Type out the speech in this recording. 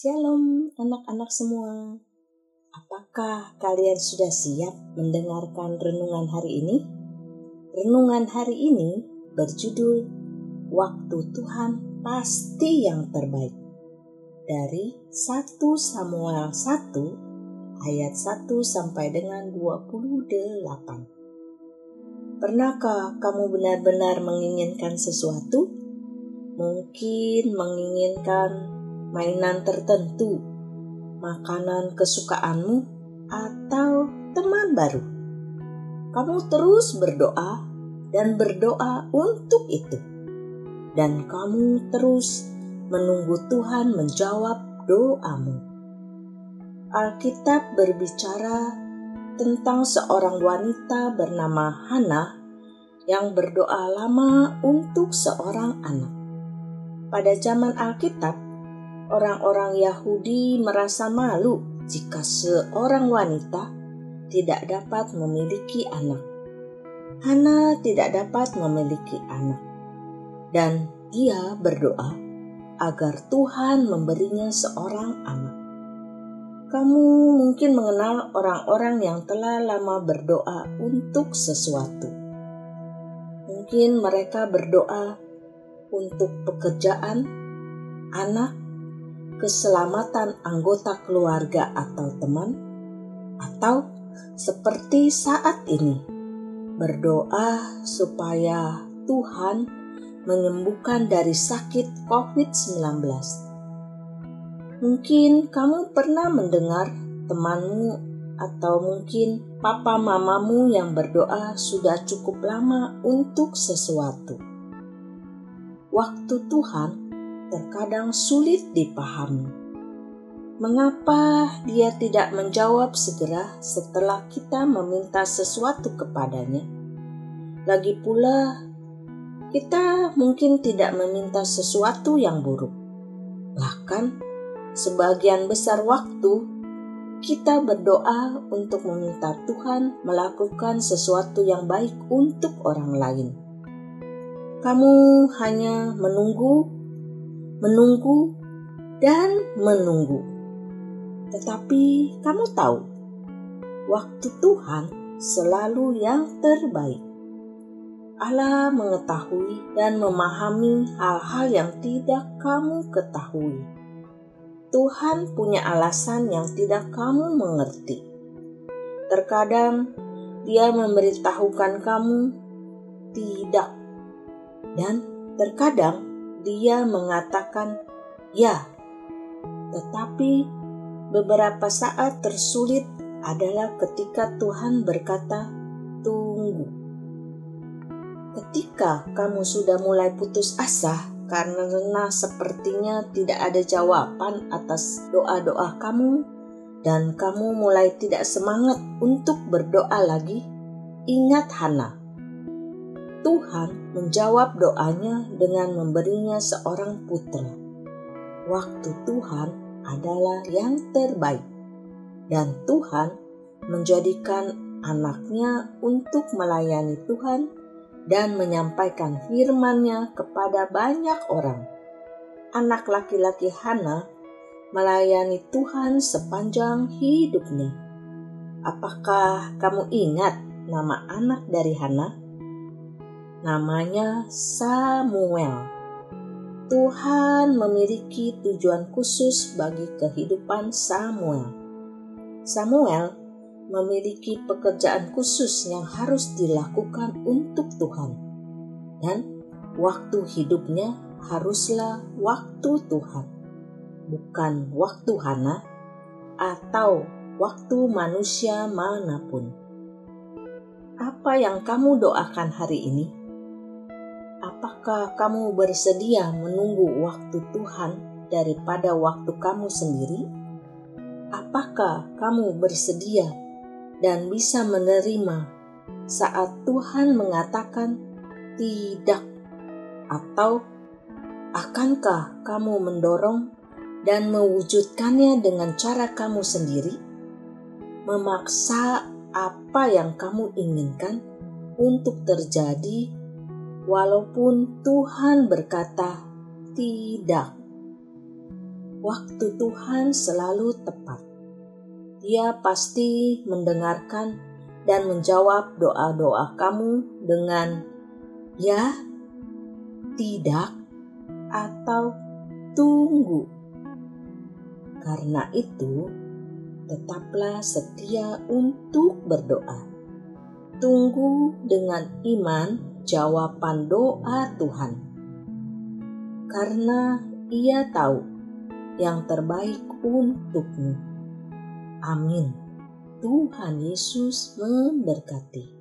Shalom anak-anak semua. Apakah kalian sudah siap mendengarkan renungan hari ini? Renungan hari ini berjudul Waktu Tuhan Pasti yang Terbaik. Dari 1 Samuel 1 ayat 1 sampai dengan 28. Pernahkah kamu benar-benar menginginkan sesuatu? Mungkin menginginkan mainan tertentu, makanan kesukaanmu, atau teman baru. Kamu terus berdoa dan berdoa untuk itu, dan kamu terus menunggu Tuhan menjawab doamu. Alkitab berbicara tentang seorang wanita bernama Hana yang berdoa lama untuk seorang anak. Pada zaman Alkitab, orang-orang Yahudi merasa malu jika seorang wanita tidak dapat memiliki anak. Hana tidak dapat memiliki anak, dan dia berdoa agar Tuhan memberinya seorang anak. Kamu mungkin mengenal orang-orang yang telah lama berdoa untuk sesuatu. Mungkin mereka berdoa untuk pekerjaan, anak, keselamatan anggota keluarga atau teman, atau seperti saat ini, berdoa supaya Tuhan menyembuhkan dari sakit COVID-19. Mungkin kamu pernah mendengar temanmu atau mungkin papa mamamu yang berdoa sudah cukup lama untuk sesuatu. Waktu Tuhan terkadang sulit dipahami. Mengapa dia tidak menjawab segera setelah kita meminta sesuatu kepadanya? Lagi pula, kita mungkin tidak meminta sesuatu yang buruk. Bahkan, sebagian besar waktu kita berdoa untuk meminta Tuhan melakukan sesuatu yang baik untuk orang lain. Kamu hanya menunggu menunggu, dan menunggu. Tetapi kamu tahu, waktu Tuhan selalu yang terbaik. Allah mengetahui dan memahami hal-hal yang tidak kamu ketahui. Tuhan punya alasan yang tidak kamu mengerti. Terkadang Dia memberitahukan kamu tidak, dan terkadang dia mengatakan ya, tetapi beberapa saat tersulit adalah ketika Tuhan berkata, "Tunggu." Ketika kamu sudah mulai putus asa karena sepertinya tidak ada jawaban atas doa-doa kamu, dan kamu mulai tidak semangat untuk berdoa lagi, ingat Hana Tuhan menjawab doanya dengan memberinya seorang putra. Waktu Tuhan adalah yang terbaik, dan Tuhan menjadikan anaknya untuk melayani Tuhan dan menyampaikan firman-Nya kepada banyak orang. Anak laki-laki Hana melayani Tuhan sepanjang hidupnya. Apakah kamu ingat nama anak dari Hana? Namanya Samuel. Tuhan memiliki tujuan khusus bagi kehidupan Samuel. Samuel memiliki pekerjaan khusus yang harus dilakukan untuk Tuhan, dan waktu hidupnya haruslah waktu Tuhan, bukan waktu Hana atau waktu manusia mana pun. Apa yang kamu doakan hari ini? Apakah kamu bersedia menunggu waktu Tuhan daripada waktu kamu sendiri? Apakah kamu bersedia dan bisa menerima saat Tuhan mengatakan tidak, atau akankah kamu mendorong dan mewujudkannya dengan cara kamu sendiri? Memaksa apa yang kamu inginkan untuk terjadi walaupun Tuhan berkata tidak. waktu Tuhan selalu tepat. Dia pasti mendengarkan dan menjawab doa-doa kamu dengan ya, tidak, atau tunggu. Karena itu, tetaplah setia untuk berdoa. Tunggu dengan iman jawaban doa Tuhan, karena Ia tahu yang terbaik untukmu. Amin. Tuhan Yesus memberkati.